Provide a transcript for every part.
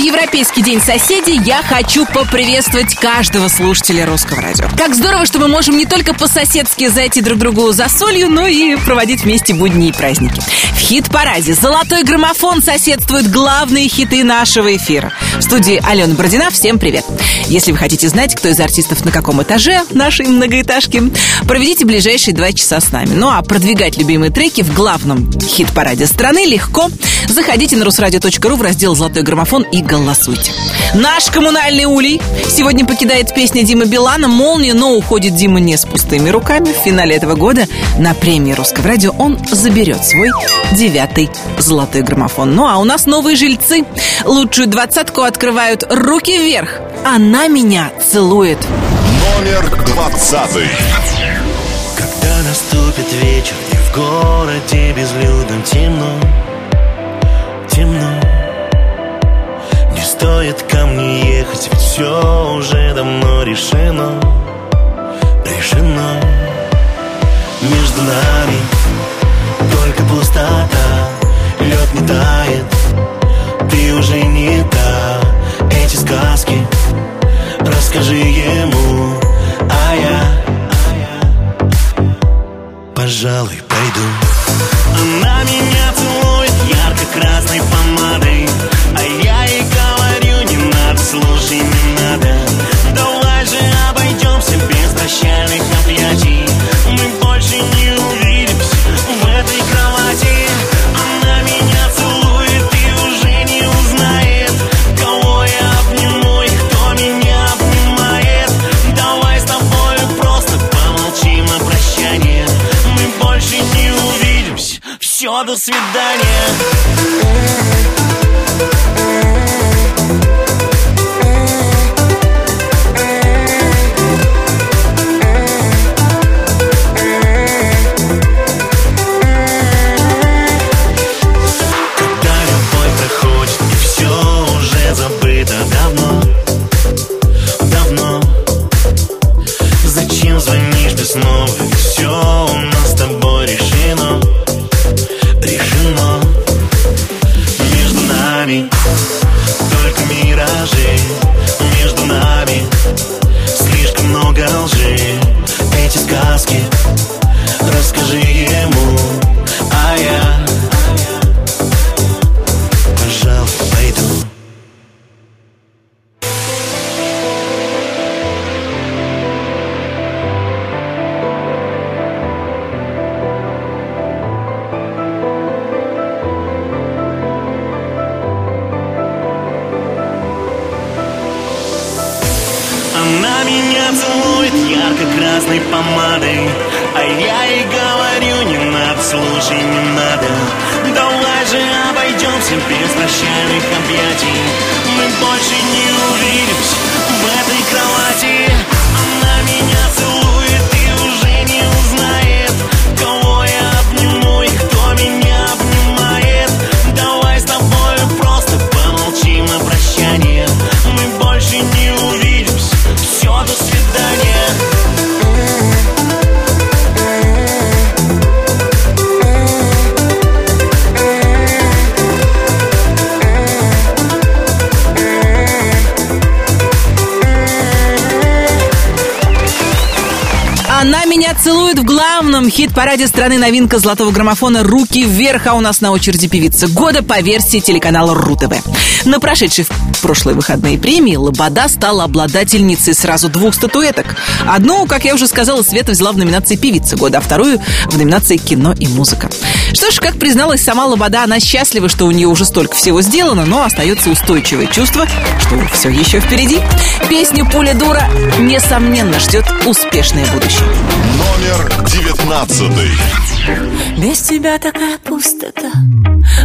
Европейский день соседей я хочу поприветствовать каждого слушателя русского радио. Как здорово, что мы можем не только по-соседски зайти друг другу за солью, но и проводить вместе будни и праздники. В хит-параде «Золотой граммофон» соседствуют главные хиты нашего эфира. В студии Алена Бородина. Всем привет. Если вы хотите знать, кто из артистов на каком этаже нашей многоэтажки, проведите ближайшие два часа с нами. Ну а продвигать любимые треки в главном хит-параде страны легко. Заходите на русрадио.ру в раздел «Золотой граммофон» и голосуйте. Наш коммунальный улей сегодня покидает песня Димы Билана «Молния», но уходит Дима не с пустыми руками. В финале этого года на премии Русского радио он заберет свой девятый золотой граммофон. Ну а у нас новые жильцы. Лучшую двадцатку открывают «Руки вверх». Она меня целует. Номер двадцатый. Когда наступит вечер и в городе безлюдно темно, темно стоит ко мне ехать, ведь все уже давно решено Решено. Между нами только пустота Лед не тает, ты уже не та. Эти сказки расскажи ему А я, а пожалуй, пойду. Она меня целует ярко-красной прощальных объятий Мы больше не увидимся в этой кровати. Она меня целует и уже не узнает Кого я обниму и кто меня обнимает. Давай с тобой просто помолчим на прощание Мы больше не увидимся. Все, до свидания страны новинка золотого граммофона «Руки вверх», а у нас на очереди певица года по версии телеканала РУ-ТВ. На прошедшей в прошлые выходные премии Лобода стала обладательницей сразу двух статуэток. Одну, как я уже сказала, Света взяла в номинации «Певица года», а вторую в номинации «Кино и музыка». Что ж, как призналась сама Лобода, она счастлива, что у нее уже столько всего сделано, но остается устойчивое чувство, что все еще впереди. Песню «Пуля дура» несомненно ждет успешное будущее. Номер девятнадцатый. Без тебя такая пустота.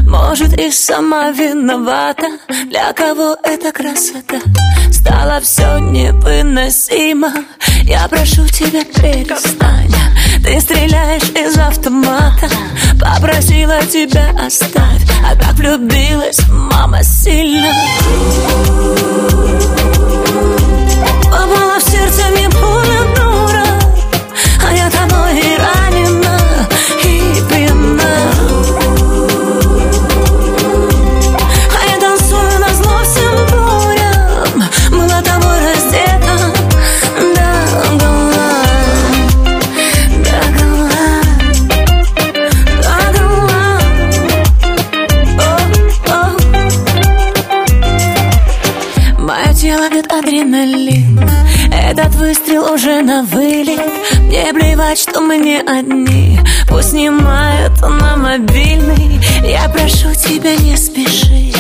Может и сама виновата. Для кого эта красота? Стало все невыносимо. Я прошу тебя перестань. Ты стреляешь из автомата. Попросила тебя оставь. А так влюбилась мама сильно Плевать, что мы не одни. Пусть снимают на мобильный. Я прошу тебя, не спеши.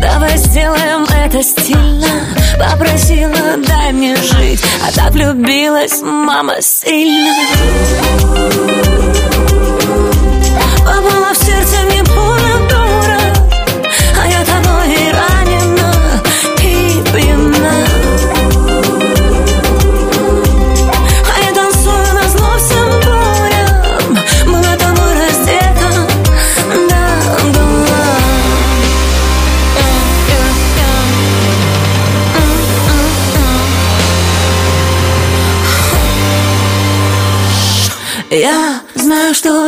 Давай сделаем это стильно. Попросила, дай мне жить. А так влюбилась мама сильно. Попала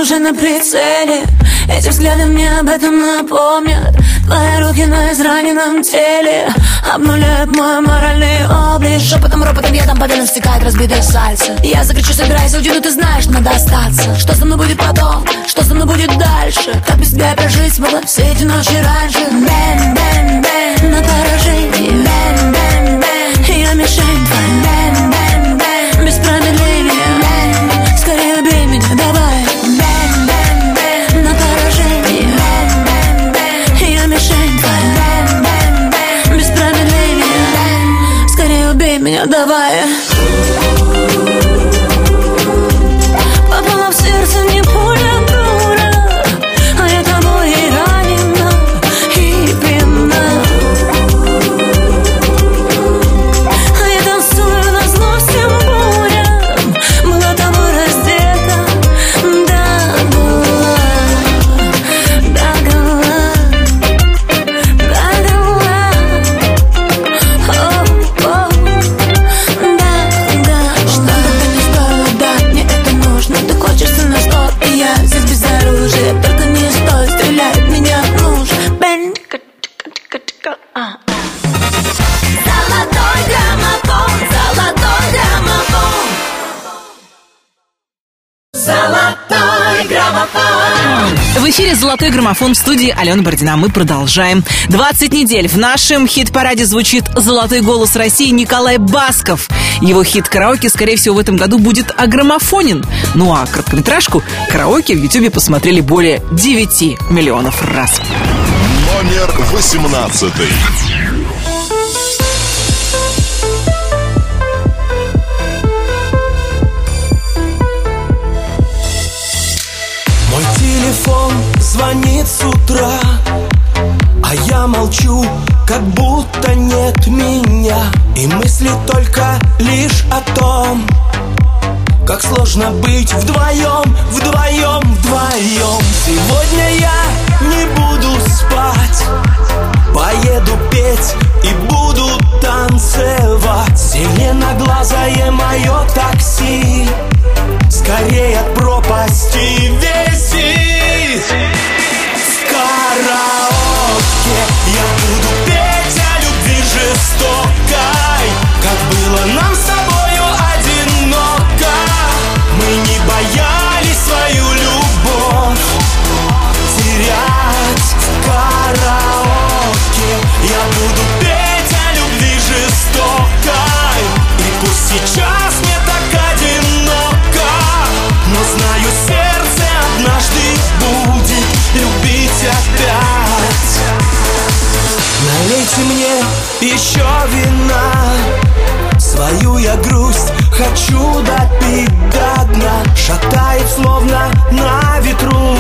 уже на прицеле. Эти взгляды мне об этом напомнят. Твои руки на израненном теле Обнуляют мой моральный облик. Шепотом, ропотом я там по венам стекает разбитое сердце. Я закричу, собирайся, уйди, но ты знаешь, надо остаться. Что со мной будет потом, что со мной будет дальше? Как без тебя прожить смогла все эти ночи раньше? Bang, bang, bang, на поражение Bang, bang, bang, я мишень. Bang, bang, bang, без промедления скорее студии Алена Бородина. Мы продолжаем. 20 недель в нашем хит-параде звучит «Золотой голос России» Николай Басков. Его хит-караоке, скорее всего, в этом году будет агромофонен. Ну а короткометражку караоке в Ютубе посмотрели более 9 миллионов раз. Номер 18. С утра А я молчу, как будто нет меня. И мысли только лишь о том Как сложно быть вдвоем, вдвоем, вдвоем. Сегодня я не буду спать Поеду петь и буду танцевать. Зеленоглазое мое такси Скорее от пропасти висит В караоке еще вина. Свою я грусть хочу допить до дна. Шатает словно на ветру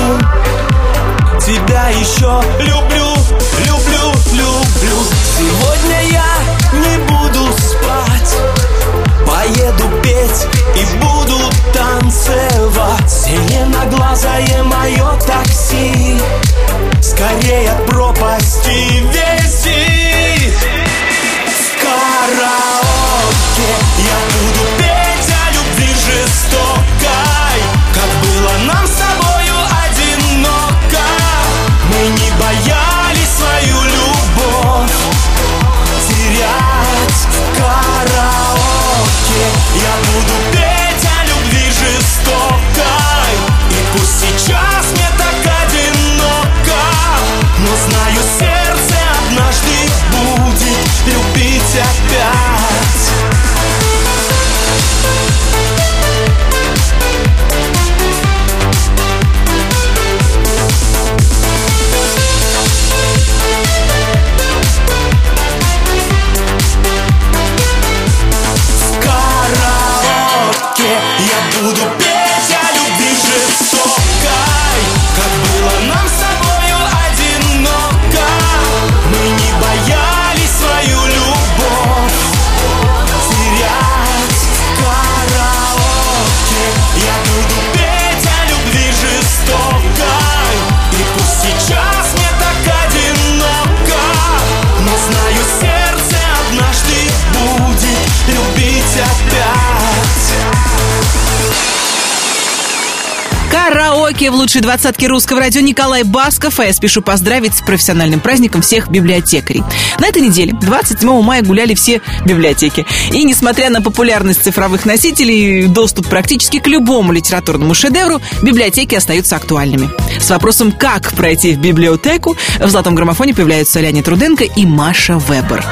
в лучшей двадцатке русского радио Николай Басков, а я спешу поздравить с профессиональным праздником всех библиотекарей. На этой неделе, 27 мая, гуляли все библиотеки. И несмотря на популярность цифровых носителей и доступ практически к любому литературному шедевру, библиотеки остаются актуальными. С вопросом, как пройти в библиотеку, в «Золотом граммофоне» появляются Леонид Труденко и Маша Вебер.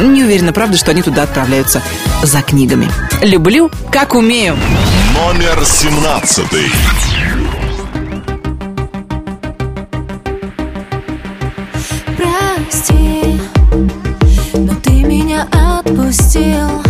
Не уверена, правда, что они туда отправляются за книгами. Люблю, как умею. Номер семнадцатый. прости, но ты меня отпустил.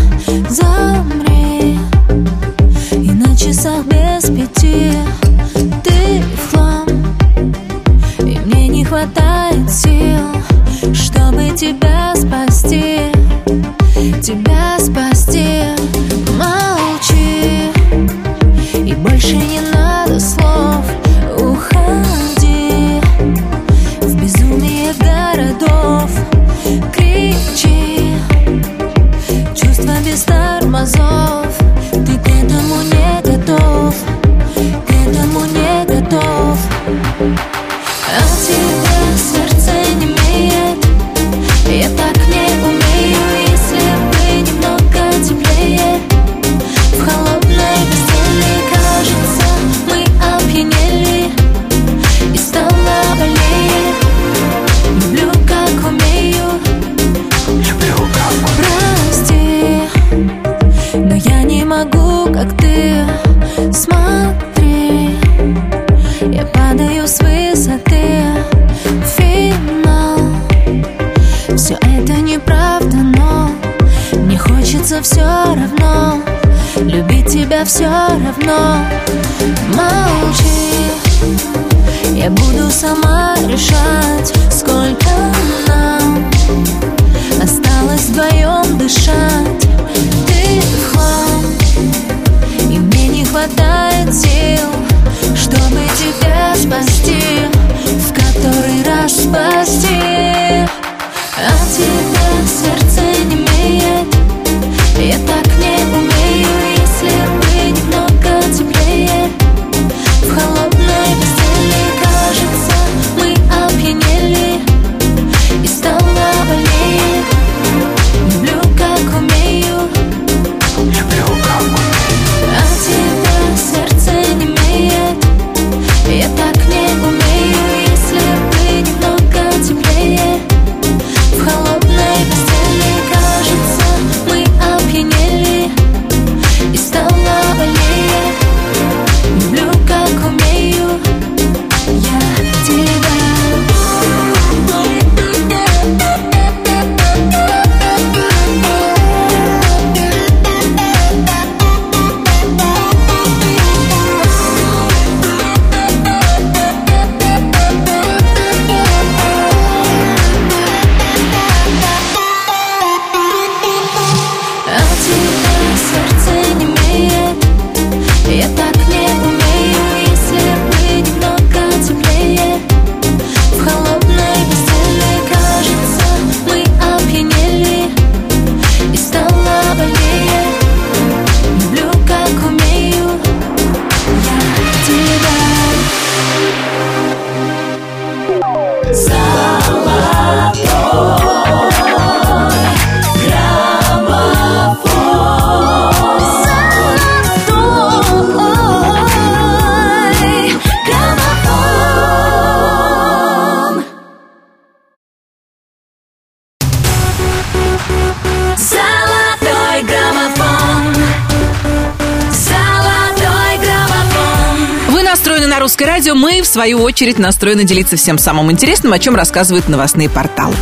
Свою очередь, настроены делиться всем самым интересным, о чем рассказывают новостные порталы.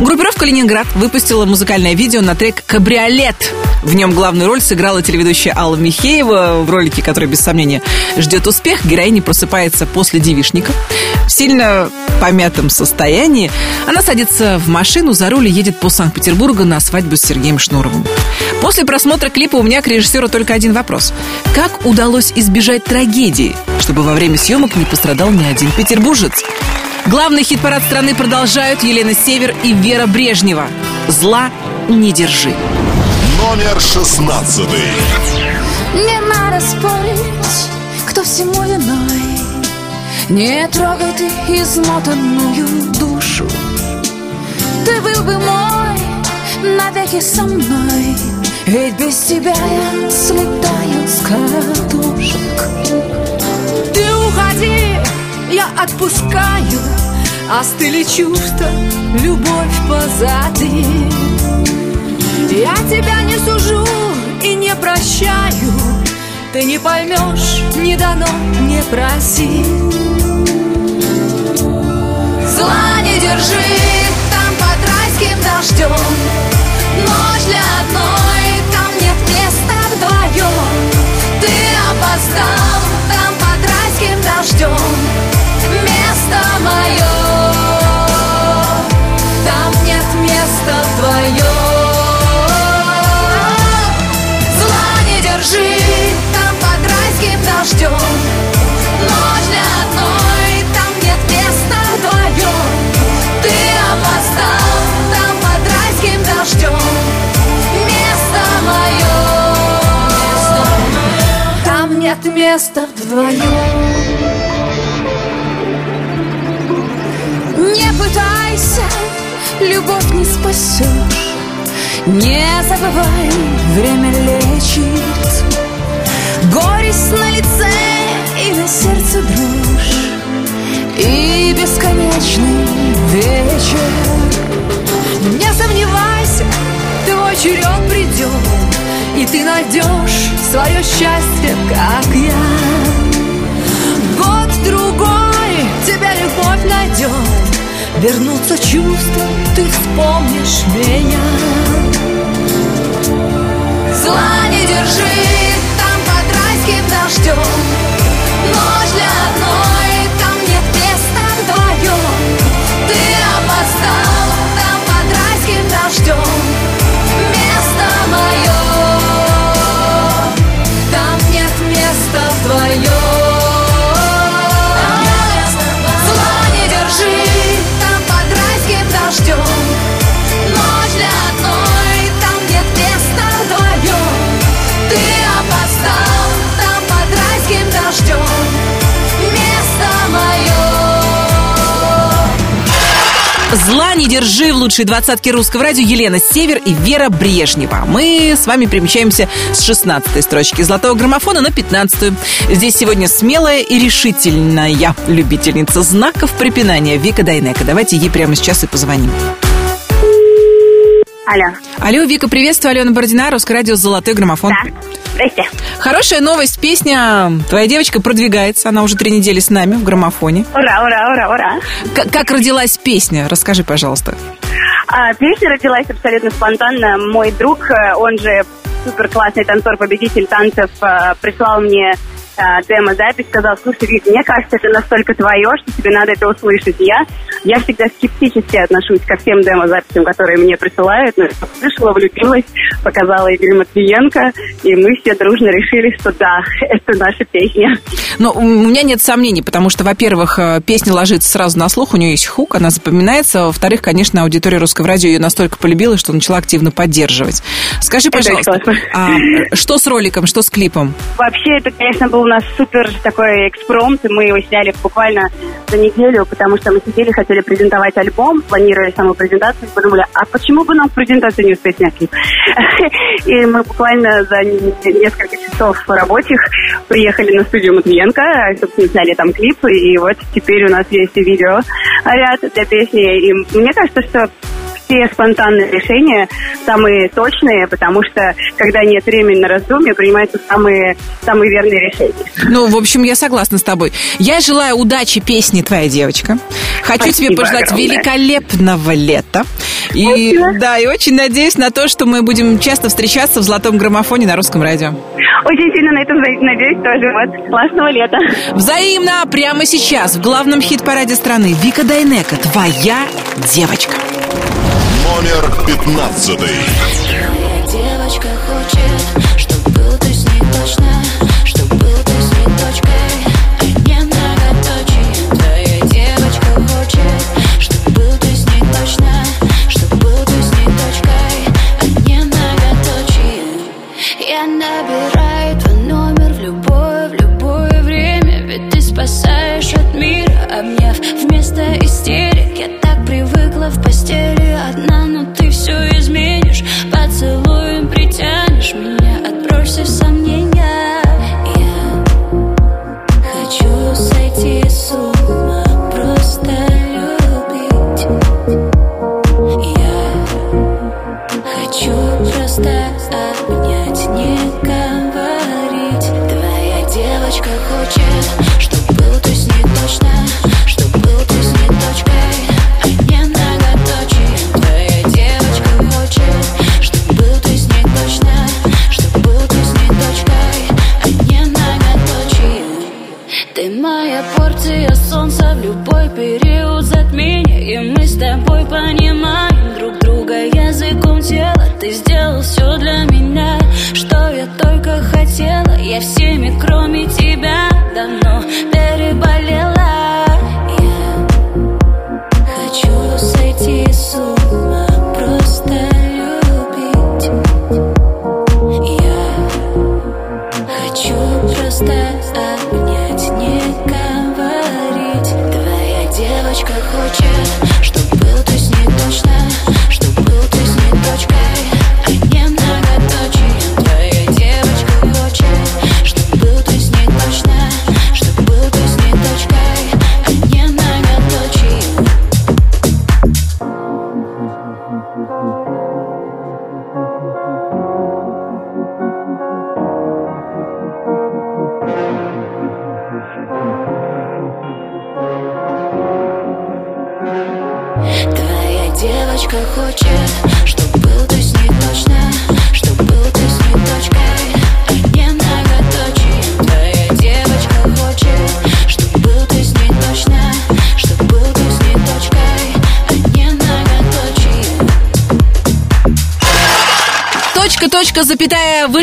Группировка «Ленинград» выпустила музыкальное видео на трек «Кабриолет». В нем главную роль сыграла телеведущая Алла Михеева. В ролике, который, без сомнения, ждет успех, героиня просыпается после девишника. В сильно помятом состоянии она садится в машину, за руль и едет по Санкт-Петербургу на свадьбу с Сергеем Шнуровым. После просмотра клипа у меня к режиссеру только один вопрос. Как удалось избежать трагедии, чтобы во время съемок не пострадал ни один петербуржец? Главный хит-парад страны продолжают Елена Север и Вера Брежнева. «Зла не держи». Номер шестнадцатый. Не надо спорить, кто всему виной Не трогай ты измотанную душу Ты был бы мой навеки со мной Ведь без тебя я слетаю с катушек Ты уходи, я отпускаю Остыли чувства, любовь позади. Я тебя не сужу и не прощаю Ты не поймешь, не дано, не проси. Зла не держи там под райским дождем Ночь для одной, там нет места вдвоем. Ты опоздал там под райским дождем дождем Ночь для одной, там нет места вдвоем Ты опоздал там под райским дождем Место мое Там нет места вдвоем Не пытайся, любовь не спасешь Не забывай, время лечит Горесть на лице и на сердце дрожь И бесконечный вечер. Не сомневайся, твой черед придет И ты найдешь свое счастье, как я. Год-другой тебя любовь найдет Вернутся чувства, ты вспомнишь меня. Зла не держи дождем Ночь для Зла не держи в лучшей двадцатке русского радио Елена Север и Вера Брежнева. Мы с вами перемещаемся с 16 строчки золотого граммофона на 15 Здесь сегодня смелая и решительная любительница знаков препинания Вика Дайнека. Давайте ей прямо сейчас и позвоним. Алло. Алло, Вика, приветствую. Алена Бородина, Русское радио «Золотой граммофон». Да. Здрасте. Хорошая новость. Песня «Твоя девочка» продвигается. Она уже три недели с нами в граммофоне. Ура, ура, ура, ура. К- как родилась песня? Расскажи, пожалуйста. А, песня родилась абсолютно спонтанно. Мой друг, э, он же супер классный танцор, победитель танцев, э, прислал мне демо-запись, сказал, слушай, Вик, мне кажется, это настолько твое, что тебе надо это услышать. И Я, я всегда скептически отношусь ко всем демо-записям, которые мне присылают, но я услышала, влюбилась, показала Игорю Матвиенко, и мы все дружно решили, что да, это наша песня. Но у меня нет сомнений, потому что, во-первых, э, песня ложится сразу на слух, у нее есть хук, она запоминается. Во-вторых, конечно, аудитория русского радио ее настолько полюбила, что начала активно поддерживать. Скажи, пожалуйста, а, что с роликом, что с клипом? Вообще, это, конечно, был у нас супер такой экспромт, и мы его сняли буквально за неделю, потому что мы сидели, хотели презентовать альбом, планировали саму презентацию, подумали, а почему бы нам презентацию не успеть снять? И мы буквально за не- несколько часов рабочих приехали на студию Матвиенко, собственно, сняли там клип, и вот теперь у нас есть и видео ряд для песни, и мне кажется, что все спонтанные решения самые точные, потому что когда нет времени на раздумья, принимаются самые, самые верные решения. Ну, в общем, я согласна с тобой. Я желаю удачи песне «Твоя девочка». Хочу Спасибо тебе пожелать огромное. великолепного лета. И, Спасибо. да, и очень надеюсь на то, что мы будем часто встречаться в «Золотом граммофоне» на русском радио. Очень сильно на это надеюсь тоже. Вот. Классного лета. Взаимно прямо сейчас в главном хит-параде страны Вика Дайнека «Твоя девочка». Номер пятнадцатый. Девочка хочет, чтоб был ты с ней точно, притянешь меня,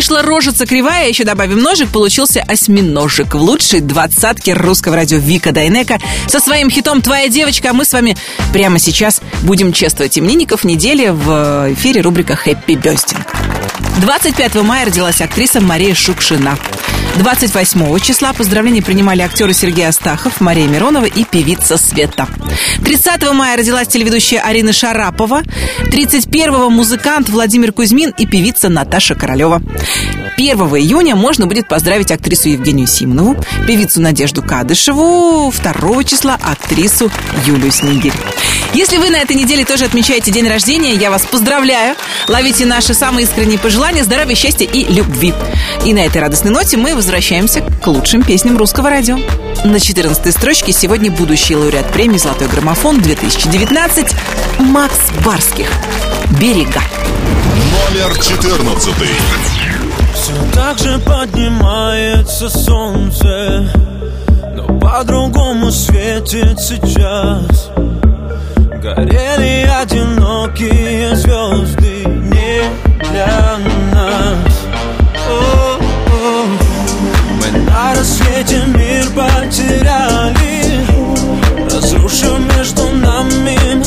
вышла рожица кривая, еще добавим ножик, получился осьминожик. В лучшей двадцатке русского радио Вика Дайнека со своим хитом «Твоя девочка», а мы с вами прямо сейчас будем чествовать именинников недели в эфире рубрика «Хэппи Бёстинг». 25 мая родилась актриса Мария Шукшина. 28 числа поздравления принимали актеры Сергей Астахов, Мария Миронова и певица Света. 30 мая родилась телеведущая Арина Шарапова. 31 музыкант Владимир Кузьмин и певица Наташа Королева. 1 июня можно будет поздравить актрису Евгению Симонову, певицу Надежду Кадышеву, 2 числа актрису Юлию Снегирь. Если вы на этой неделе тоже отмечаете день рождения, я вас поздравляю. Ловите наши самые искренние пожелания, здоровья, счастья и любви. И на этой радостной ноте мы возвращаемся к лучшим песням русского радио. На 14 строчке сегодня будущий лауреат премии «Золотой граммофон-2019» Макс Барских. «Берега». Номер четырнадцатый. Все так же поднимается солнце Но по-другому светит сейчас Горели одинокие звезды Не для нас на рассвете мир потеряли. Разрушив между нами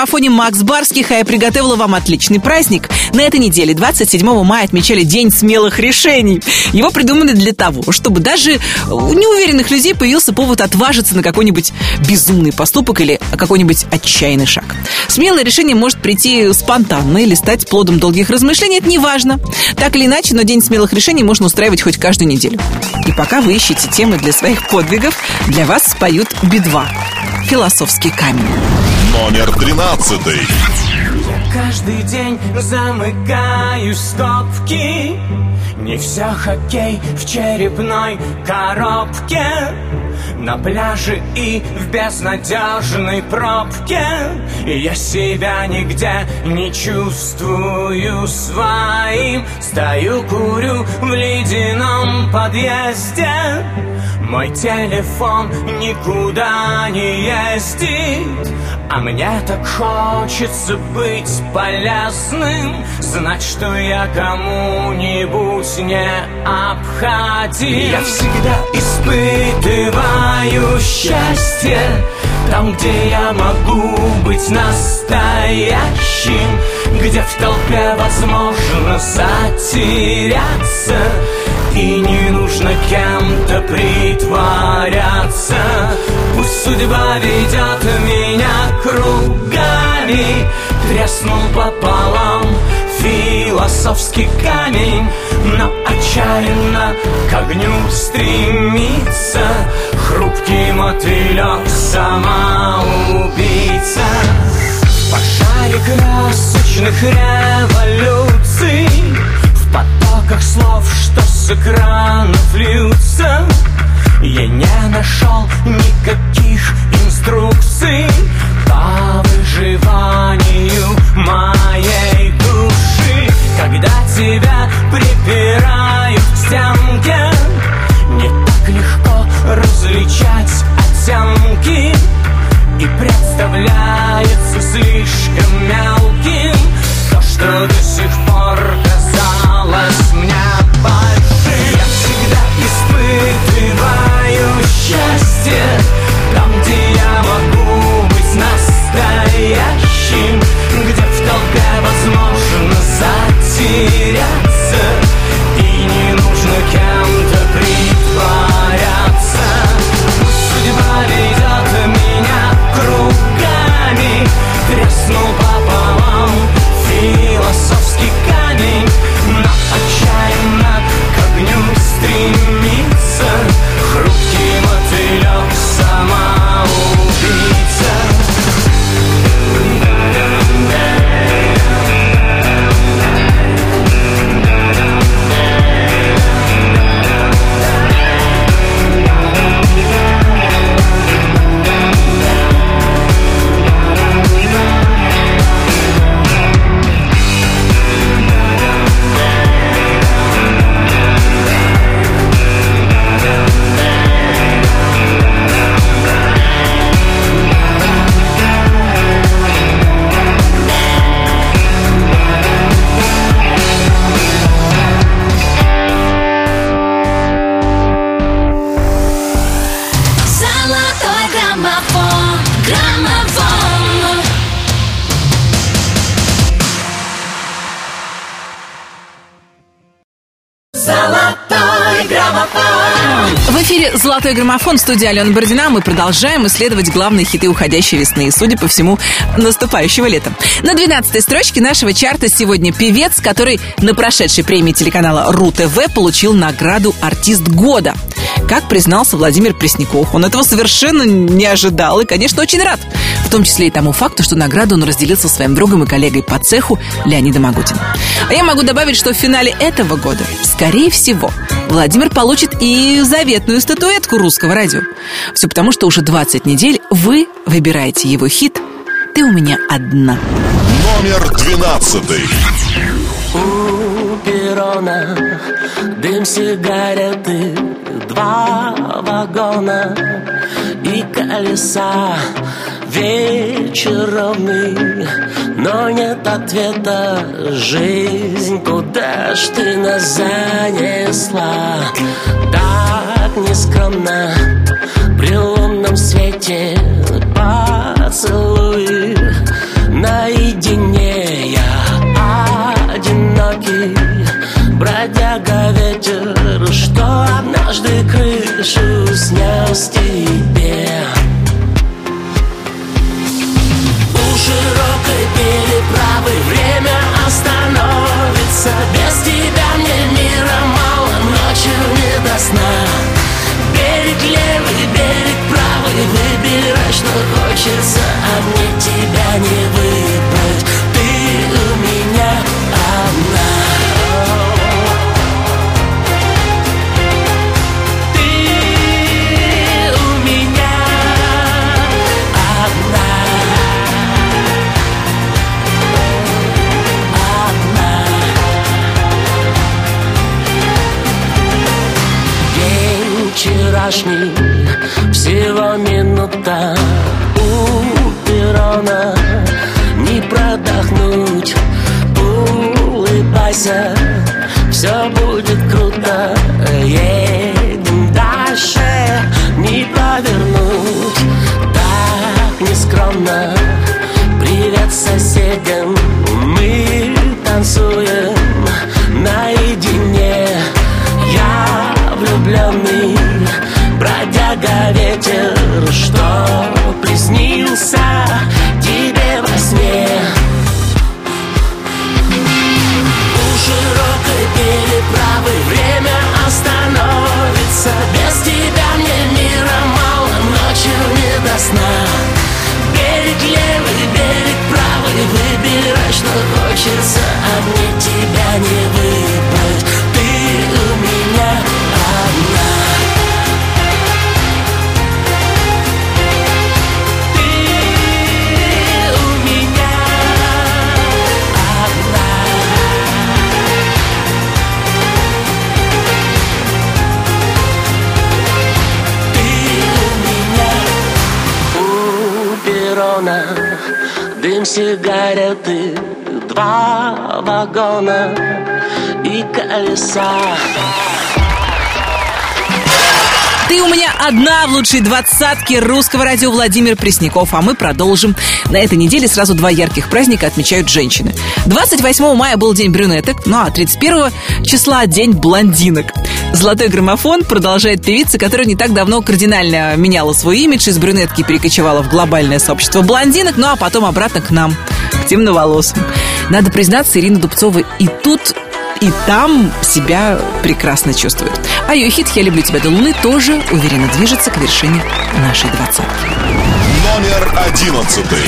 граммофоне Макс Барских, а я приготовила вам отличный праздник. На этой неделе, 27 мая, отмечали День смелых решений. Его придумали для того, чтобы даже у неуверенных людей появился повод отважиться на какой-нибудь безумный поступок или какой-нибудь отчаянный шаг. Смелое решение может прийти спонтанно или стать плодом долгих размышлений, это не важно. Так или иначе, но День смелых решений можно устраивать хоть каждую неделю. И пока вы ищете темы для своих подвигов, для вас споют Би-2. Философский камень. Номер тринадцатый. Каждый день замыкаю стопки. Не все хоккей в черепной коробке. На пляже и в безнадежной пробке. Я себя нигде не чувствую своим. Стою, курю в ледяном подъезде Мой телефон никуда не ездит А мне так хочется быть полезным Знать, что я кому-нибудь не обходим. Я всегда испытываю счастье Там, где я могу быть настоящим Где в толпе возможно затеряться И не нужно кем-то притворяться. Пусть судьба ведет меня кругами Треснул пополам философский камень Но отчаянно к огню стремится Хрупкий мотылек самоубийца. Пожаре красочных революций В потоках слов, что с экранов льются. Я не нашел никаких инструкций По выживанию моей души. Когда тебя припирают к стенке Не так легко различать оттенки. И представляется слишком мелким «Золотой граммофон» в студии Алена Бородина. Мы продолжаем исследовать главные хиты уходящей весны и, судя по всему, наступающего лета. На 12-й строчке нашего чарта сегодня певец, который на прошедшей премии телеканала РУ-ТВ получил награду «Артист года». Как признался Владимир Пресняков, он этого совершенно не ожидал и, конечно, очень рад. В том числе и тому факту, что награду он разделил со своим другом и коллегой по цеху Леонидом Агутиным. А я могу добавить, что в финале этого года, скорее всего, Владимир получит и заветную статуэтку русского радио. Все потому, что уже 20 недель вы выбираете его хит «Ты у меня одна». Номер двенадцатый. У перрона дым сигареты, два вагона и колеса. Вечер ровный, но нет ответа. Жизнь, куда ж ты нас занесла? Так нескромно при лунном свете. Поцелуй наедине. Я одинокий бродяга ветер, что однажды крышу снес тебе. У широкой переправы время остановится. Без тебя мне мира мало, ночью не до сна хочется А мне тебя не выбрать, ты у меня одна. Вчерашний, всего минута Улыбайся, все будет круто Едем дальше, не повернуть. Так нескромно Привет соседям, мы танцуем наедине. Я влюбленный, бродяга ветер, тебя не выбрать, ты у меня одна. Ты у меня одна. Ты у меня у перрона Дым сигареты, два вагона и колеса Ты у меня одна в лучшей двадцатке русского радио Владимир Пресняков. А мы продолжим. На этой неделе сразу два ярких праздника отмечают женщины. 28 мая был день брюнеток, ну а 31 числа день блондинок. Золотой граммофон продолжает певица, которая не так давно кардинально меняла свой имидж, из брюнетки перекочевала в глобальное сообщество блондинок, ну а потом обратно к нам, к темноволосым. Надо признаться, Ирина Дубцова и тут и там себя прекрасно чувствует. А ее хит «Я люблю тебя до луны» тоже уверенно движется к вершине нашей двадцатки. Номер одиннадцатый.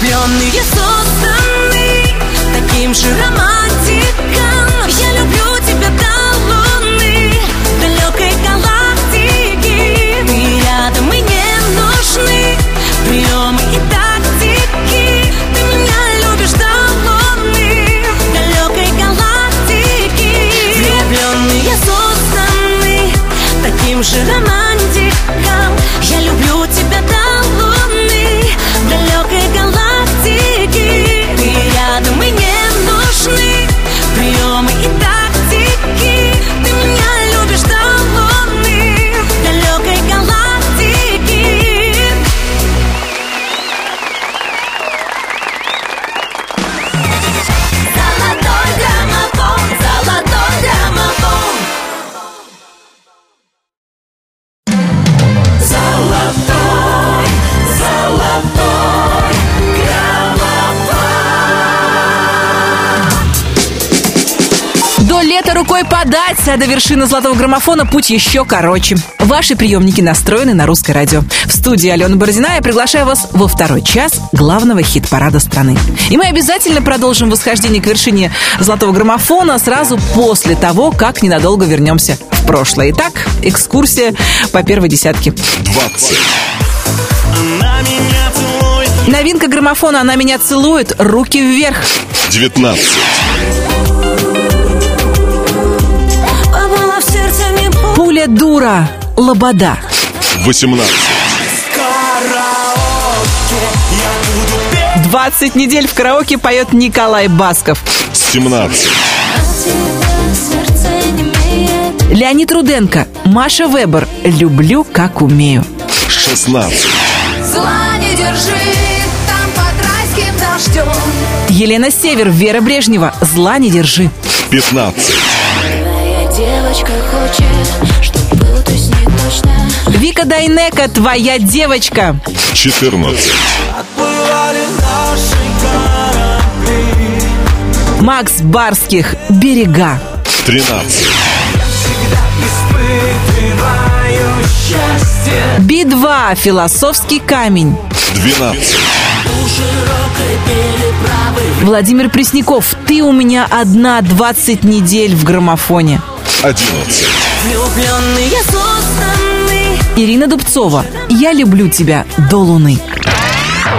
Влюбленные созданы таким же романтиком. А до вершины золотого граммофона путь еще короче. Ваши приемники настроены на русское радио. В студии Алена Бородина я приглашаю вас во второй час главного хит-парада страны. И мы обязательно продолжим восхождение к вершине золотого граммофона сразу после того, как ненадолго вернемся в прошлое. Итак, экскурсия по первой десятке. 20. Она меня целует, Новинка граммофона «Она меня целует», руки вверх. 19. Пуля дура, лобода. 18. 20 недель в караоке поет Николай Басков. 17. сердце не имеет Леонид Руденко, Маша Вебер, «Люблю, как умею». 16. Зла не держи, там под райским дождем Елена Север, Вера Брежнева, «Зла не держи». 15. Девочка хочет, чтоб был ты с ней точно Вика Дайнека, «Твоя девочка». 14. Отплывали наши корабли Макс Барских, «Берега». 13. Испытываю счастье Би-2, «Философский камень». 12. Владимир Пресняков, «Ты у меня одна 20 недель в граммофоне». 11. Влюбленные созданы Ирина Дубцова, «Я люблю тебя до луны».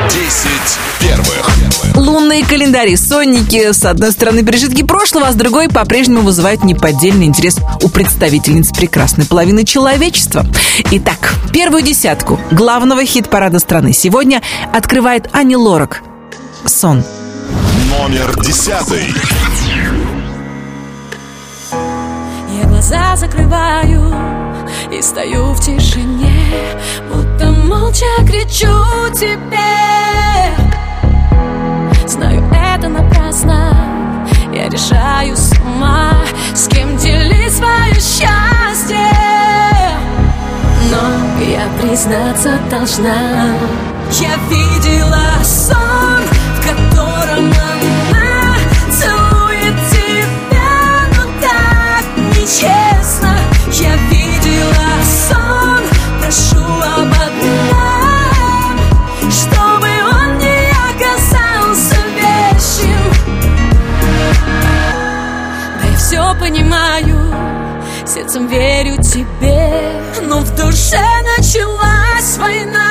10 первых. Лунные календари, сонники, с одной стороны, пережитки прошлого, а с другой по-прежнему вызывают неподдельный интерес у представительниц прекрасной половины человечества. Итак, первую десятку главного хит-парада страны сегодня открывает Ани Лорак. «Сон». Номер 10. Глаза закрываю и стою в тишине Будто молча кричу тебе. Знаю, это напрасно Я решаю сама С кем делить свое счастье. Но я признаться должна. Я видела сон, в котором сердцем верю тебе. Но в душе началась война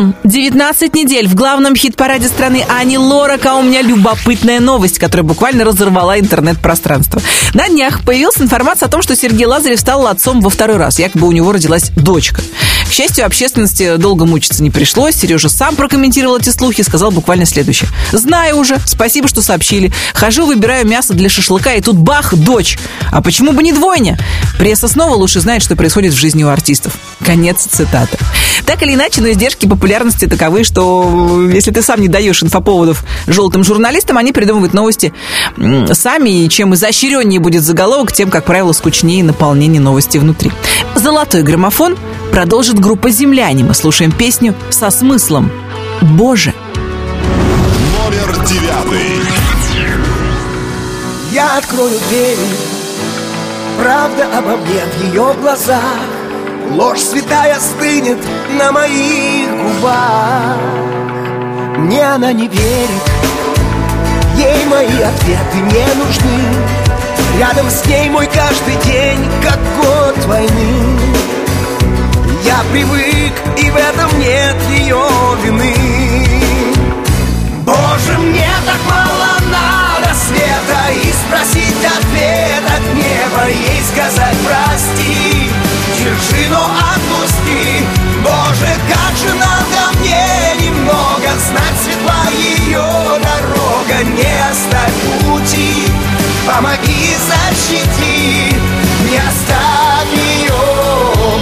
Сон. 19 недель в главном хит-параде страны Ани Лорак. А у меня любопытная новость, которая буквально разорвала интернет-пространство. На днях появилась информация о том, что Сергей Лазарев стал отцом во второй раз. Якобы у него родилась дочка. К счастью, общественности долго мучиться не пришлось. Сережа сам прокомментировал эти слухи и сказал буквально следующее. Знаю уже, спасибо, что сообщили. Хожу, выбираю мясо для шашлыка, и тут бах, дочь. А почему бы не двойня? Пресса снова лучше знает, что происходит в жизни у артистов. Конец цитаты. Так или иначе, но издержки популярности таковы, что если ты сам не даешь инфоповодов желтым журналистам, они придумывают новости сами, и чем изощреннее будет заголовок, тем, как правило, скучнее наполнение новости внутри. «Золотой граммофон» продолжит группа «Земляне». Мы слушаем песню со смыслом «Боже». Номер девятый. Я открою двери Правда обо мне в ее глазах. Ложь святая стынет на моих губах. Мне она не верит. Ей мои ответы не нужны. Рядом с ней мой каждый день, как год войны Я привык, и в этом нет ее вины. Боже, мне так мало надо света И спросить ответ от неба Ей сказать прости Держи, но отпусти. Боже, как же надо мне немного Знать светла ее дорога Не оставь пути. Помоги, защити Не оставь ее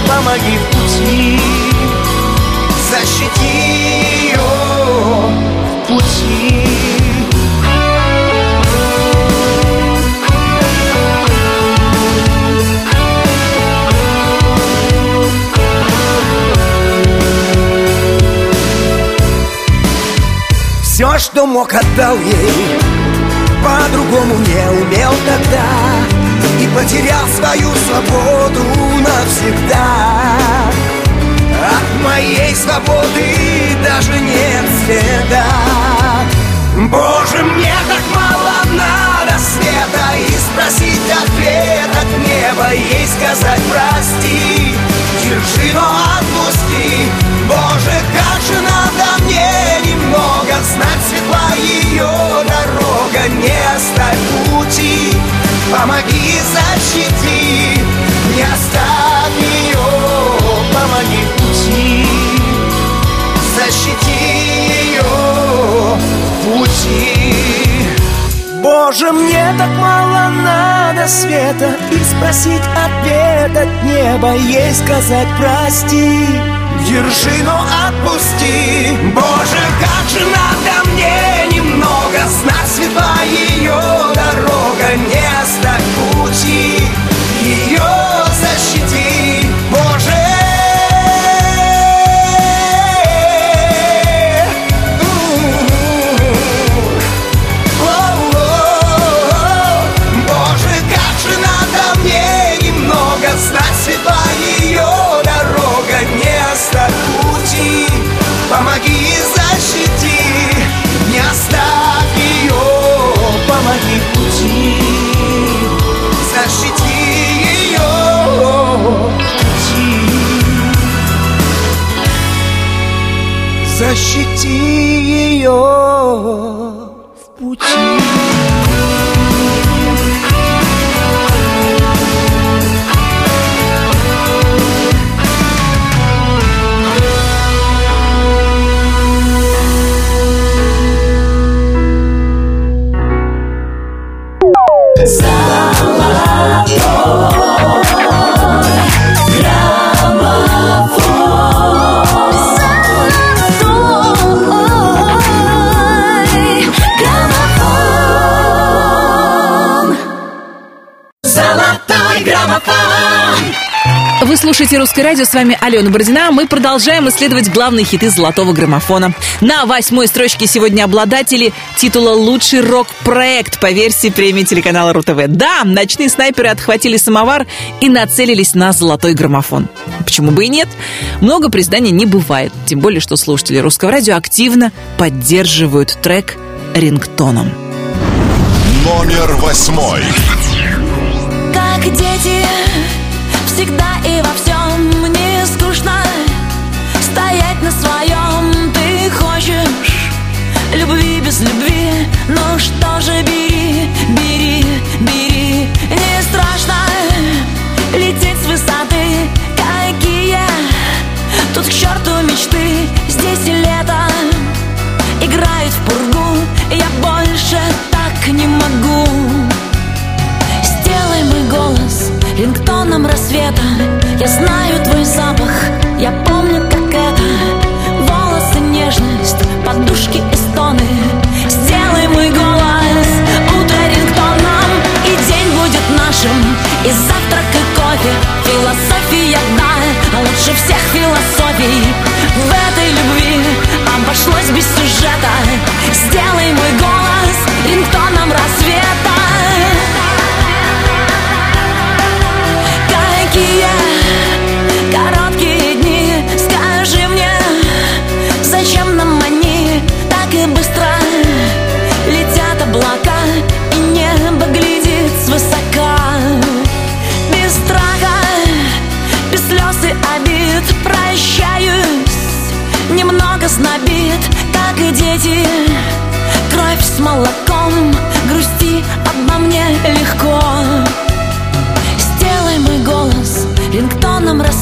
Помоги в пути. Защити ее в пути. Все, что мог, отдал ей. По-другому не умел тогда И потерял свою свободу навсегда. От моей свободы даже нет следа. Боже, мне так мало надо света И спросить ответ от неба Ей сказать прости Держи, но отпусти Боже, как же Боже, мне так мало надо света И спросить ответ от неба Ей сказать прости Держи, но отпусти. Боже, как же надо мне немного Знать светла ее дорога Не оставь пути. Ее Защити ее в слушаете «Русское радио», с вами Алена Бородина. Мы продолжаем исследовать главные хиты золотого граммофона. На восьмой строчке сегодня обладатели титула «Лучший рок-проект» по версии премии телеканала РУ-ТВ. Да, ночные снайперы отхватили самовар и нацелились на золотой граммофон. Почему бы и нет? Много признаний не бывает. Тем более, что слушатели «Русского радио» активно поддерживают трек рингтоном. Номер восьмой. Как дети, Я знаю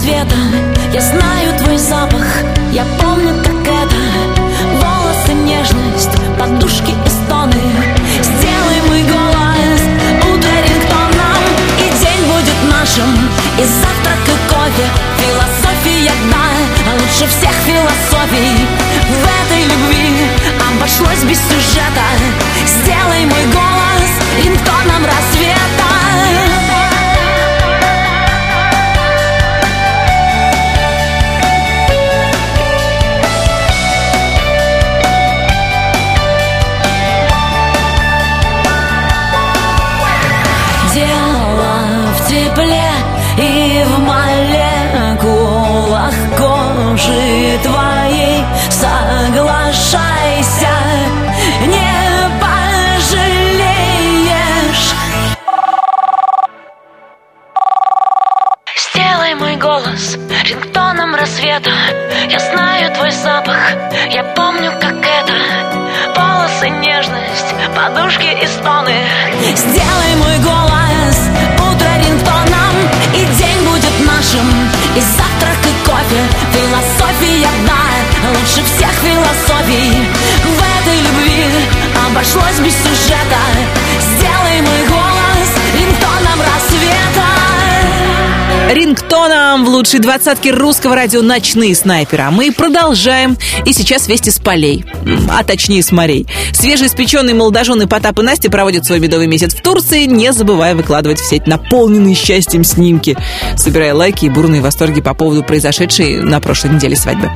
рассвета Я знаю твой запах, я помню, как это. Волосы, нежность, подушки и стоны. Сделай мой голос утро рингтоном. И день будет нашим, и завтрак, и кофе Философия, да, лучше всех философий. В этой любви обошлось без сюжета. Сделай мой голос рингтоном рассвета кожи твоей Соглашайся, Рингтоном в лучшей двадцатке русского радио «Ночные снайперы». А мы продолжаем. И сейчас вести с полей. А точнее с морей. Свежеиспеченные молодожены Потап и Настя проводят свой медовый месяц в Турции, не забывая выкладывать в сеть наполненные счастьем снимки, собирая лайки и бурные восторги по поводу произошедшей на прошлой неделе свадьбы.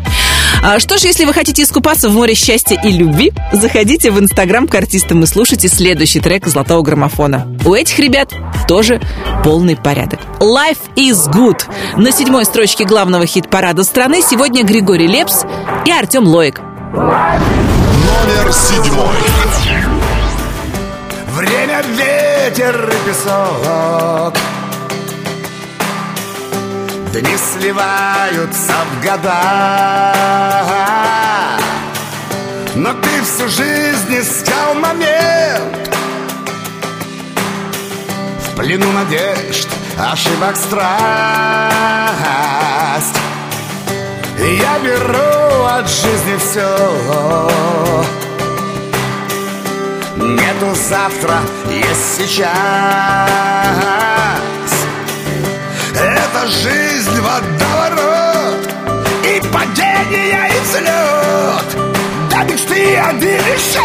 А что ж, если вы хотите искупаться в море счастья и любви, заходите в инстаграм к артистам и слушайте следующий трек золотого граммофона. У этих ребят тоже полный порядок. Life is good. На седьмой строчке главного хит-парада страны сегодня Григорий Лепс и Артем Лоик. Номер седьмой. Время, ветер и песок Дни сливаются в года Но ты всю жизнь искал момент. В плену надежд, ошибок страсть. Я беру от жизни все Нету завтра, есть сейчас Это жизнь водоворот И падение, и взлет До мечты один лишь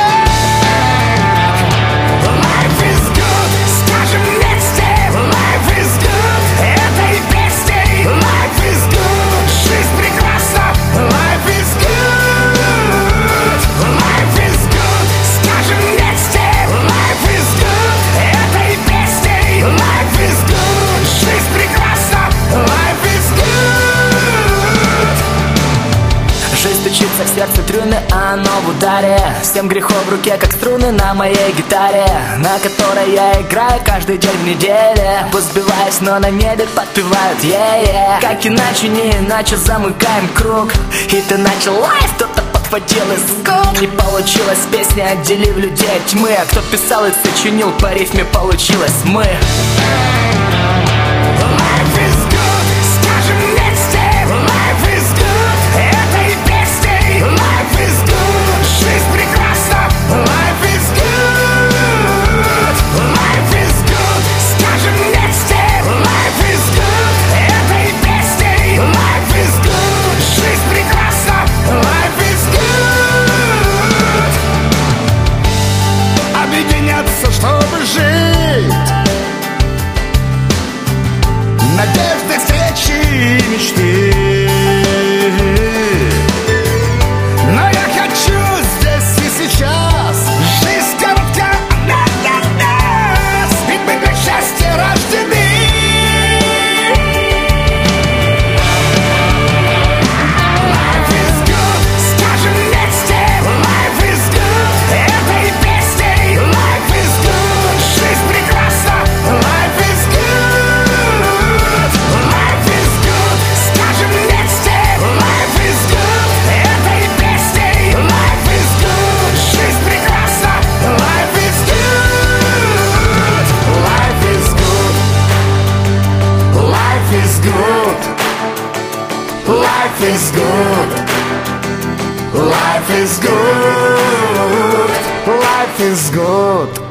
стучится в сердце трюны, а оно в ударе. Семь грехов в руке, как струны на моей гитаре На которой я играю каждый день в неделе. Пусть сбиваюсь, но на небе подпевают е Как иначе, не иначе замыкаем круг. И ты начал лайф, кто-то подхватил из скук Не получилось песня, отделив людей от тьмы. А кто писал и сочинил, по рифме получилось. Мы good.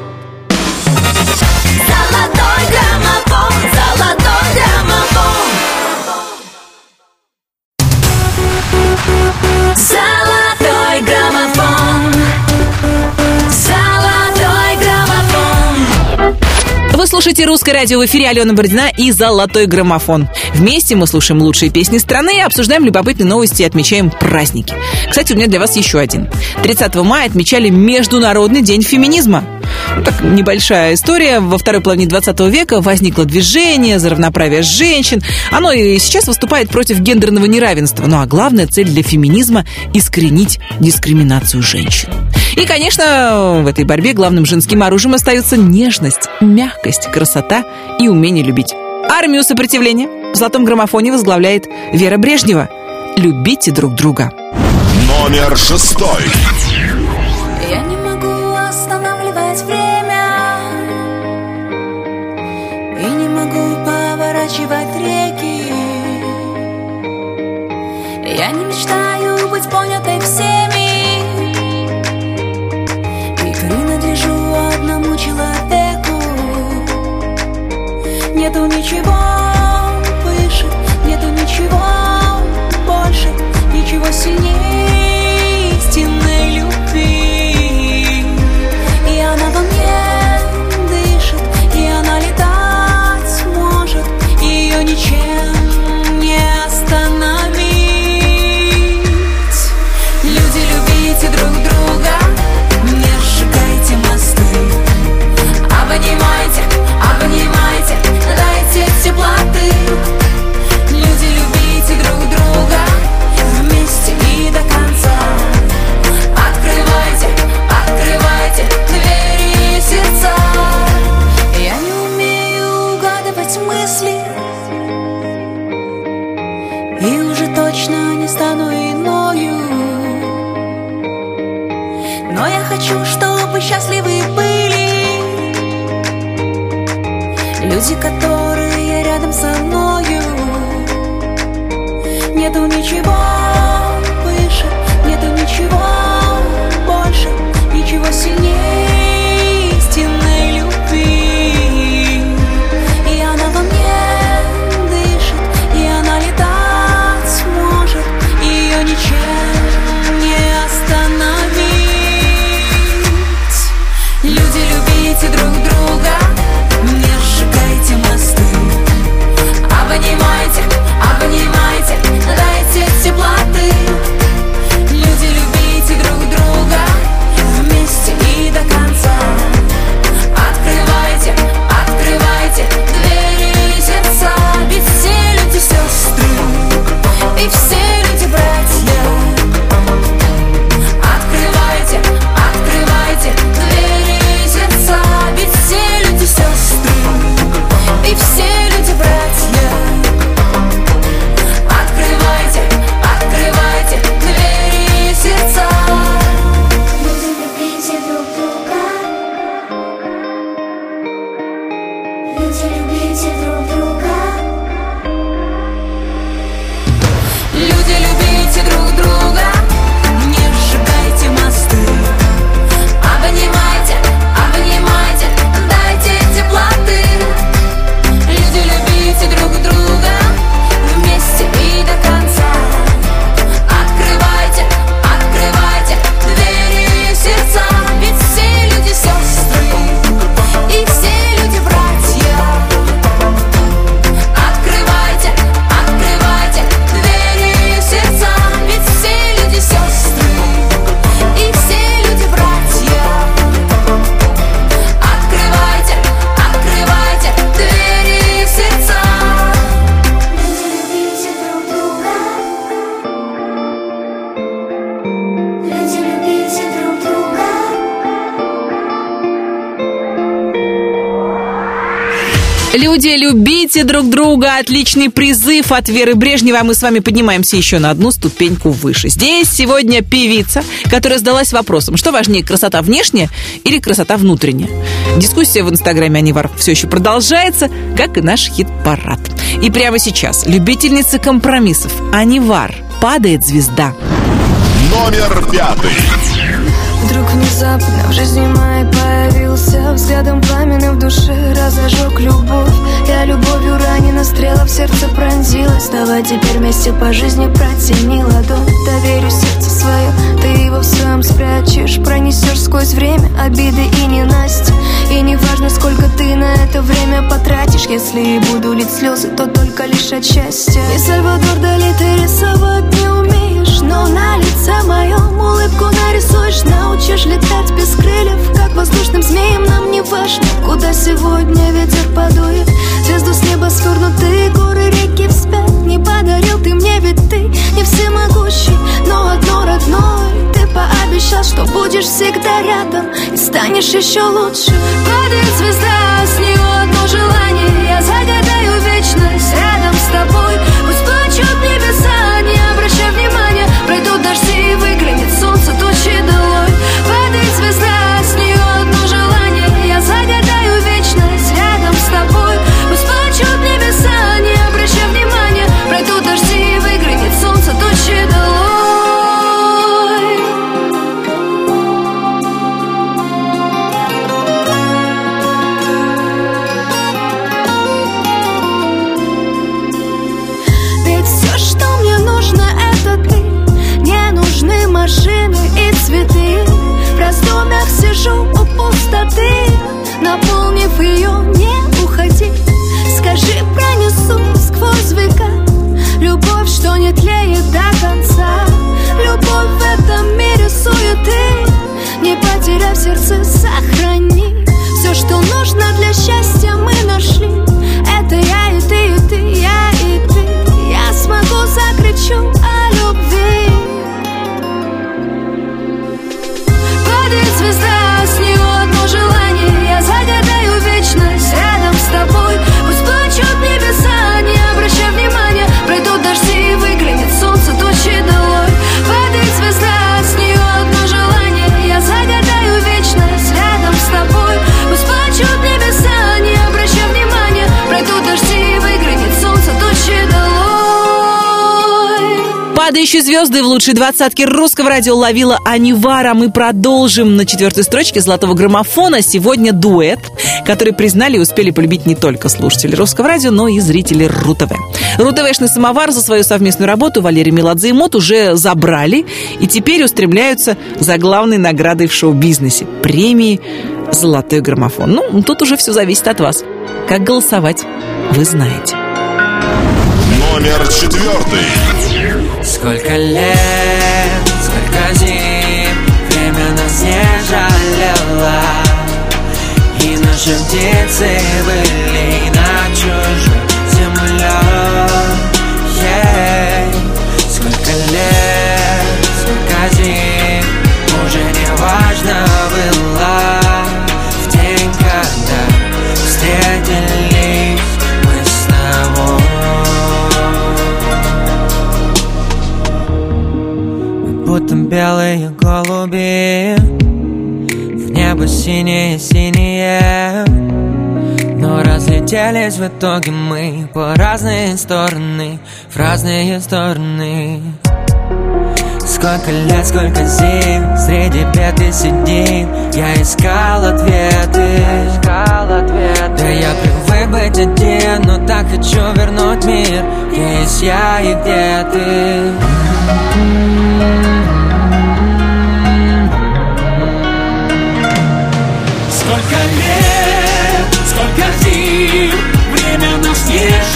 Слушаете «Русское радио» в эфире Алена Бородина и «Золотой граммофон». Вместе мы слушаем лучшие песни страны, обсуждаем любопытные новости и отмечаем праздники. Кстати, у меня для вас еще один. 30 мая отмечали Международный день феминизма. Так, небольшая история. Во второй половине 20 века возникло движение за равноправие женщин. Оно и сейчас выступает против гендерного неравенства. Ну а главная цель для феминизма – искоренить дискриминацию женщин. И, конечно, в этой борьбе главным женским оружием остаются нежность, мягкость, красота и умение любить. Армию сопротивления в золотом граммофоне возглавляет Вера Брежнева. Любите друг друга. Номер шестой. Поворачивать реки. Я не мечтаю быть понятой всеми. И принадлежу одному человеку. Нету ничего выше, нету ничего больше Ничего сильнее Люди, которые рядом со мною. Нету ничего выше, нету ничего больше Ничего сильнее Отличный призыв от Веры Брежнева. Мы с вами поднимаемся еще на одну ступеньку выше. Здесь сегодня певица, которая задалась вопросом, что важнее, красота внешняя или красота внутренняя. Дискуссия в инстаграме Анивар все еще продолжается, как и наш хит-парад. И прямо сейчас любительница компромиссов Анивар «Падает звезда». Номер пятый. Внезапно в жизни моей появился Взглядом пламенным в душе разожег любовь. Я любовью ранена, стрела в сердце пронзилась. Давай теперь вместе по жизни протяни ладонь. Доверю сердце свое, ты его в своем спрячешь Пронесешь сквозь время обиды и ненасти И не важно, сколько ты на это время потратишь. Если и буду лить слезы, то только лишь от счастья И Сальвадор Дали ты рисовать не умеешь Но на лице моем улыбку нарисуешь. Научишь летать без крыльев Как воздушным змеем нам не важно Куда сегодня ветер подует Звезду с неба свернутые горы, реки вспять Не подарил ты мне, ведь ты не всемогущий Но одно родное Ты пообещал, что будешь всегда рядом И станешь еще лучше. Падает звезда, с нее одно желание. Я загадаю вечность рядом с тобой. Пусть плачут небеса, сижу у пустоты Наполнив ее, не уходи. Скажи, пронесу сквозь века Любовь, что не тлеет до конца. Любовь в этом мире суеты Не потеряв сердце, сохрани. Все, что нужно для счастья, мы нашли. Это я и ты, и ты, я и ты. Я смогу, закричу о Падающие звезды в лучшей двадцатке русского радио ловила Анивара. Мы продолжим на четвертой строчке золотого граммофона. Сегодня дуэт, который признали и успели полюбить не только слушатели русского радио, но и зрители РУ-ТВ. РУ-ТВшный самовар за свою совместную работу Валерий Меладзе и Мот уже забрали и теперь устремляются за главной наградой в шоу-бизнесе – премии «Золотой граммофон». Ну, тут уже все зависит от вас. Как голосовать, вы знаете. Номер четвертый. Сколько лет, сколько зим Время нас не жалело. И наши птицы были на чужой будто белые голуби В небо синее-синее Но разлетелись в итоге мы По разные стороны, в разные стороны. Сколько лет, сколько зим Среди бед сидим Я искал ответы. Да я привык быть один Но так хочу вернуть мир. Есть я и где ты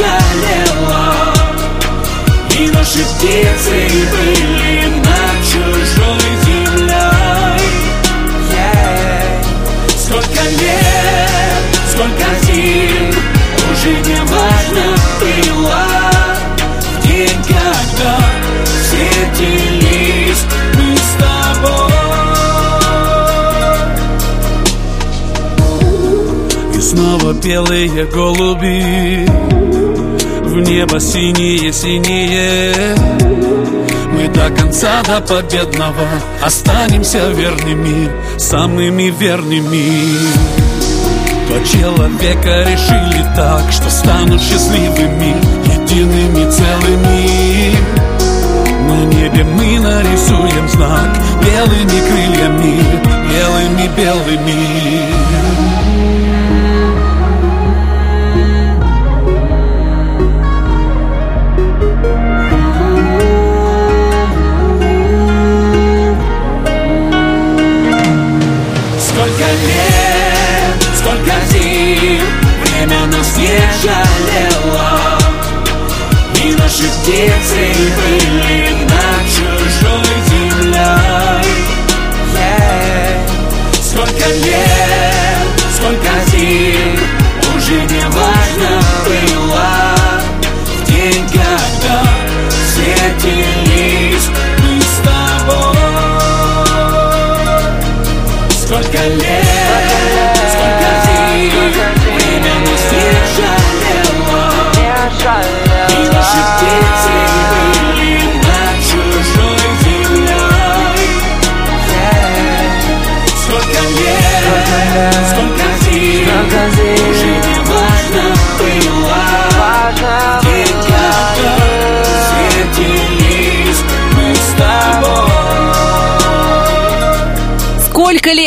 жалело И наши птицы были над чужой землей Ей. Сколько лет, сколько зим Уже не важно было В день, когда встретились Белые голуби В небо синие-синие Мы до конца, до победного Останемся верными, самыми верными. Два человека решили так Что станут счастливыми, едиными целыми. На небе мы нарисуем знак Белыми крыльями, белыми-белыми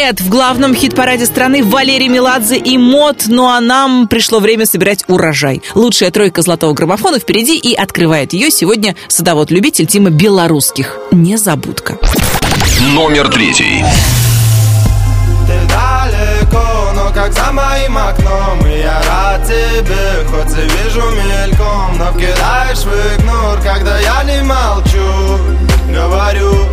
Лет в главном хит-параде страны Валерий Меладзе и Мод, ну а нам пришло время собирать урожай. Лучшая тройка золотого граммофона впереди и открывает ее сегодня садовод-любитель Тима Белорусских. Незабудка. Номер третий. Ты далеко, но как за моим окном И я рад тебе, хоть и вижу мельком Но кидаешь в игнор, когда я не молчу Говорю,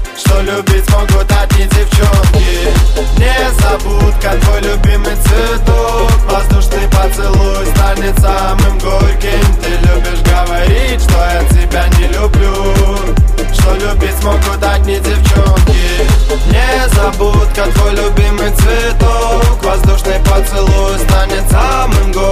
что любить могут одни девчонки Не забудь, как твой любимый цветок Воздушный поцелуй станет самым горьким. Ты любишь говорить, что я тебя не люблю. Что любить могут одни девчонки Не забудь, как твой любимый цветок Воздушный поцелуй станет самым горьким.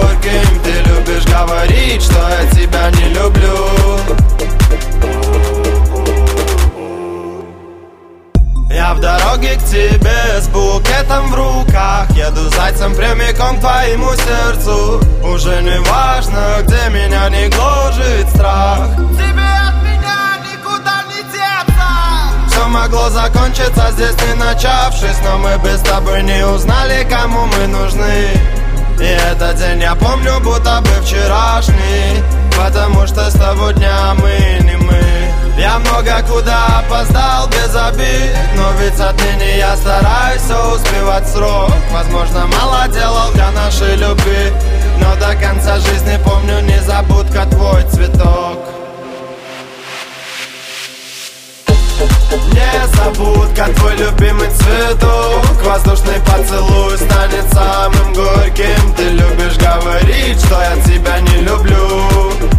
Сердцу Уже не важно, где меня не гложет страх. Тебе от меня никуда не деться. Все могло закончиться здесь не начавшись Но мы с тобой не узнали, кому мы нужны. И этот день я помню, будто бы вчерашний Потому что с того дня мы не мы Я много куда опоздал без обид Но ведь отныне я стараюсь успевать срок. Возможно, мало делал для нашей любви Но до конца жизни помню незабудка твой цветок. Незабудка, твой любимый цветок. Воздушный поцелуй станет самым горьким. Ты любишь говорить, что я тебя не люблю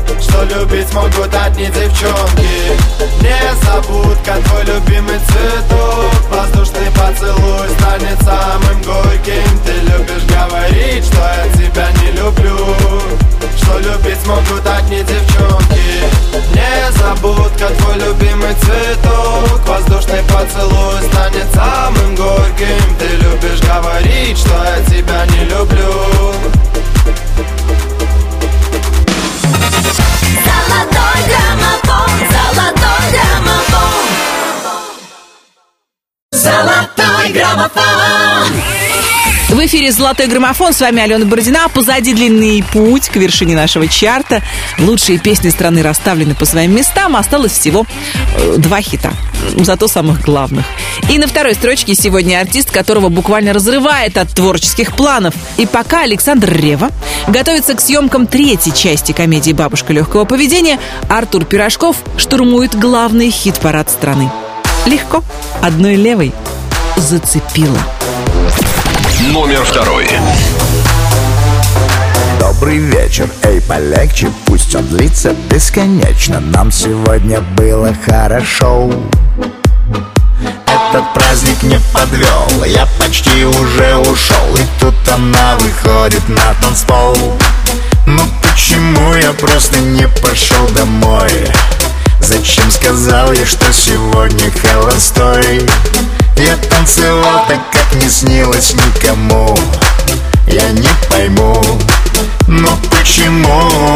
Что любить могут одни девчонки Незабудка, твой любимый цветок. Воздушный поцелуй станет самым горьким. Ты любишь говорить, что я тебя не люблю. Что любить могут одни девчонки Незабудка, твой любимый цветок. Воздушный поцелуй станет самым горьким. Ты любишь говорить, что я тебя не люблю Золотой граммофон, золотой граммофон. Золотой граммофон В эфире «Золотой граммофон». С вами Алена Бородина. Позади длинный путь к вершине нашего чарта. Лучшие песни страны расставлены по своим местам. Осталось всего э, два хита. Зато самых главных. И на второй строчке сегодня артист, которого буквально разрывает от творческих планов. И пока Александр Рева готовится к съемкам третьей части комедии «Бабушка легкого поведения», Артур Пирожков штурмует главный хит-парад страны. Легко. Одной левой зацепила. Номер второй. Добрый вечер, эй, полегче, пусть он длится бесконечно Нам сегодня было хорошо Этот праздник не подвел, я почти уже ушел И тут она выходит на танцпол Ну почему я просто не пошел домой? Зачем сказал я, что сегодня холостой? Я танцевал так, как не снилось никому Я не пойму, но почему?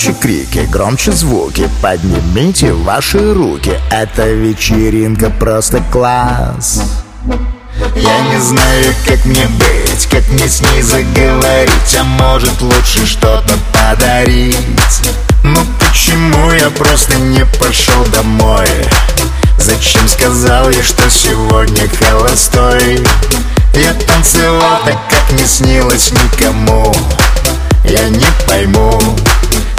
Громче крики, громче звуки. Поднимите ваши руки. Эта вечеринка просто класс. Я не знаю, как мне быть Как мне с ней заговорить А может лучше что-то подарить. Ну почему я просто не пошел домой? Зачем сказал я, что сегодня холостой? Я танцевал так, как не снилось никому. Я не пойму,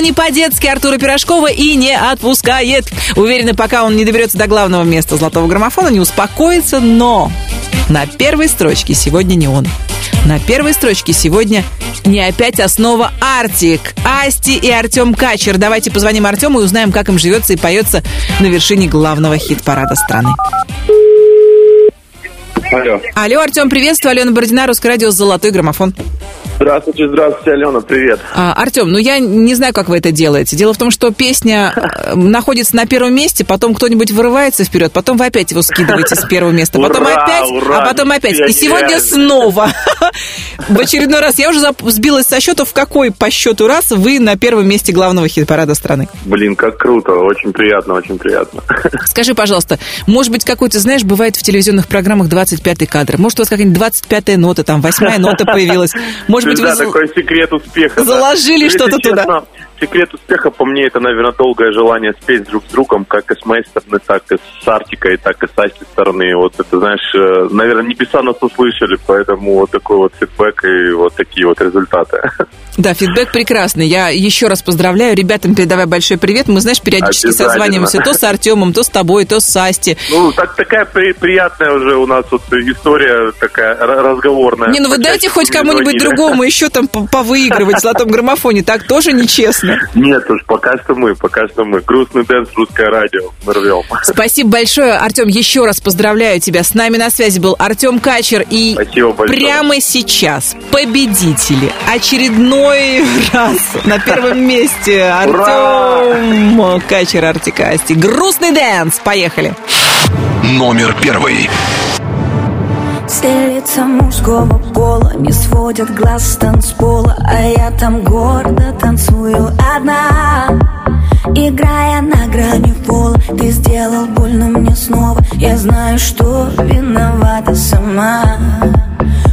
не по-детски Артура Пирожкова и не отпускает. Уверена, пока он не доберется до главного места золотого граммофона, не успокоится, но на первой строчке сегодня не он. На первой строчке сегодня не опять основа Артик, Асти и Артем Качер. Давайте позвоним Артему и узнаем, как им живется и поется на вершине главного хит-парада страны. Алло. Алло, Артем, приветствую. Алена Бородина, Русское радио, Золотой граммофон. Здравствуйте, здравствуйте, Алена, привет. А, Артем, ну я не знаю, как вы это делаете. Дело в том, что песня э, находится на первом месте, потом кто-нибудь вырывается вперед, потом вы опять его скидываете с первого места, потом Ура, опять, ура, а потом опять. И сегодня снова. В очередной раз. Я уже сбилась со счета, в какой по счету раз вы на первом месте главного хит-парада страны. Блин, как круто, очень приятно, очень приятно. Скажи, пожалуйста, может быть, какой-то, знаешь, бывает в телевизионных программах 25-й кадр. Может, у вас какая-нибудь 25-я нота, там, восьмая нота появилась. Может быть, да, вы... такой секрет успеха. да. заложили Если что-то туда. Секрет успеха по мне это, наверное, долгое желание спеть друг с другом, как и с моей стороны, так и с Артикой, так и с Асти стороны. Вот это, знаешь, э, наверное, небеса нас услышали, поэтому вот такой вот фидбэк и вот такие вот результаты. Да, фидбэк прекрасный. Я еще раз поздравляю. Ребятам передавай большой привет. Мы, знаешь, периодически созваниваемся то с Артемом, то с тобой, то с Асти. Ну, так, такая при- приятная уже у нас вот история такая разговорная. Не, ну вы дайте хоть кому-нибудь другому еще там по- повыигрывать в золотом граммофоне. Так тоже нечестно. Нет уж, пока что мы, пока что мы. Грустный dance, русское радио. Мы рвем. Спасибо большое, Артем. Еще раз поздравляю тебя. С нами на связи был Артем Качер. И Спасибо большое. прямо сейчас победители. Очередной раз на первом месте Артем Качер Артик и Асти. Грустный dance. Поехали. Номер первый. Лица мужского пола не сводят глаз с танцпола А я там гордо танцую одна. Играя на грани пола Ты сделал больно мне снова. Я знаю, что виновата сама.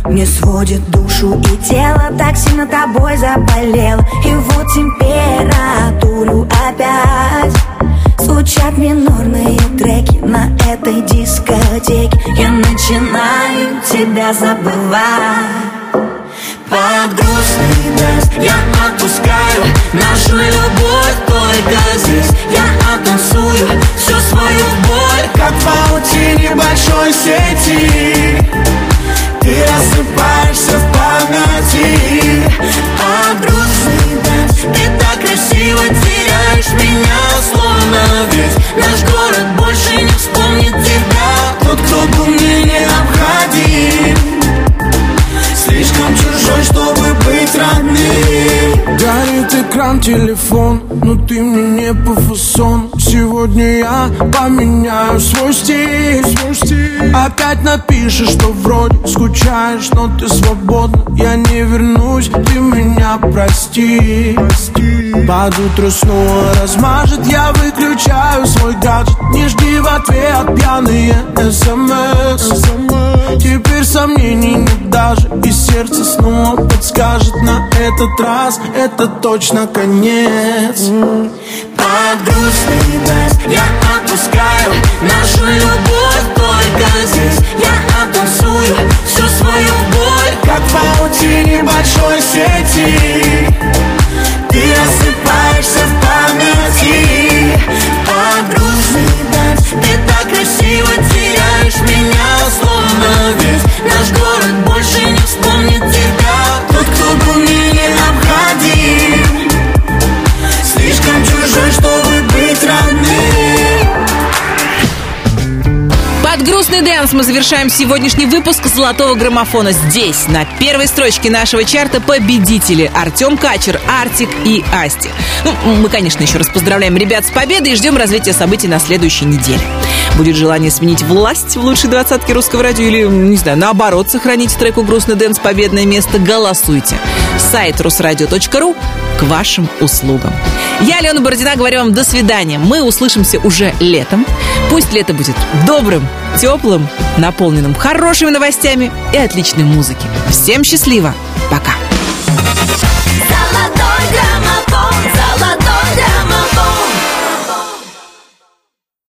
Мне сводит душу и тело Так сильно тобой заболело. И вот температуру опять Звучат минорные треки на этой дискотеке. Я начинаю тебя забывать. Под грустный dance я отпускаю Нашу любовь только здесь. Я оттанцую всю свою боль Как в паутине большой сети. Ты рассыпаешься в памяти. Под грустный красиво теряешь меня Словно весь наш город больше не вспомнит тебя. Тот, кто был мне необходим экран, телефон, но ты мне не по фасон. Сегодня я поменяю свой стиль, свой стиль. Опять напишешь, что вроде скучаешь, но ты свободна. Я не вернусь, ты меня прости, Под утро снова размажет, я выключаю свой гаджет. Не жди в ответ пьяные смс Теперь сомнений нет даже И сердце снова подскажет на этот раз. Это точно конец Под грустный dance я отпускаю Нашу любовь только здесь. Я оттанцую всю свою боль Как в паутине большой сети. Ты рассыпаешься в памяти. Под грустный dance Ты так красиво теряешь меня Словно весь наш город больше не вспомнит тебя. Тот, кто был мне Грустный dance мы завершаем сегодняшний выпуск «Золотого граммофона». Здесь, на первой строчке нашего чарта, победители Артем Качер, Артик и Асти. Ну, мы, конечно, еще раз поздравляем ребят с победой и ждем развития событий на следующей неделе. Будет желание сменить власть в лучшей двадцатке русского радио или, не знаю, наоборот, сохранить треку «Грустный dance» победное место, голосуйте. Сайт русрадио.ру к вашим услугам. Я, Алена Бородина, говорю вам до свидания. Мы услышимся уже летом. Пусть лето будет добрым, теплым, наполненным хорошими новостями и отличной музыки. Всем счастливо! Пока! Золотой граммофон.